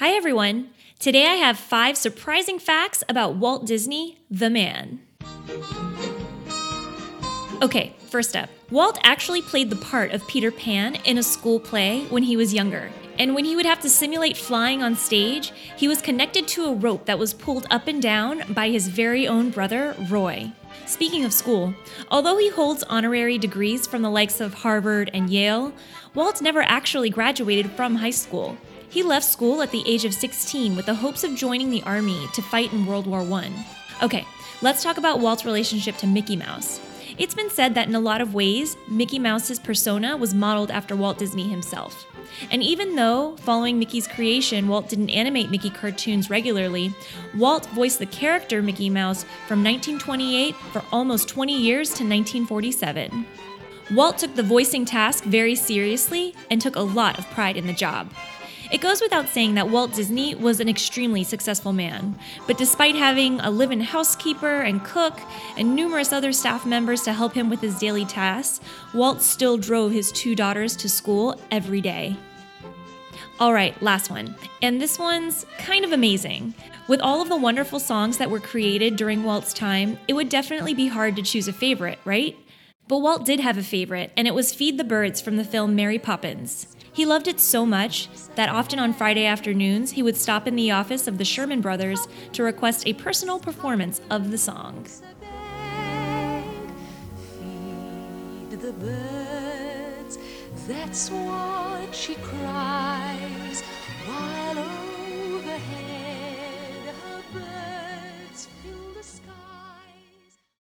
Hi, everyone. Today I have five surprising facts about Walt Disney, the man. Okay, first up. Walt actually played the part of Peter Pan in a school play when he was younger. And when he would have to simulate flying on stage, he was connected to a rope that was pulled up and down by his very own brother, Roy. Speaking of school, although he holds honorary degrees from the likes of Harvard and Yale, Walt never actually graduated from high school. He left school at the age of 16 with the hopes of joining the army to fight in World War I. Okay, let's talk about Walt's relationship to Mickey Mouse. It's been said that in a lot of ways, Mickey Mouse's persona was modeled after Walt Disney himself. And even though, following Mickey's creation, Walt didn't animate Mickey cartoons regularly, Walt voiced the character Mickey Mouse from 1928 for almost 20 years to 1947. Walt took the voicing task very seriously and took a lot of pride in the job. It goes without saying that Walt Disney was an extremely successful man, but despite having a live in housekeeper and cook and numerous other staff members to help him with his daily tasks, Walt still drove his two daughters to school every day. All right, last one. And this one's kind of amazing. With all of the wonderful songs that were created during Walt's time, it would definitely be hard to choose a favorite, right? But Walt did have a favorite, and it was Feed the Birds from the film Mary Poppins. He loved it so much that often on Friday afternoons he would stop in the office of the Sherman Brothers to request a personal performance of the song. The birds, that's what she cries while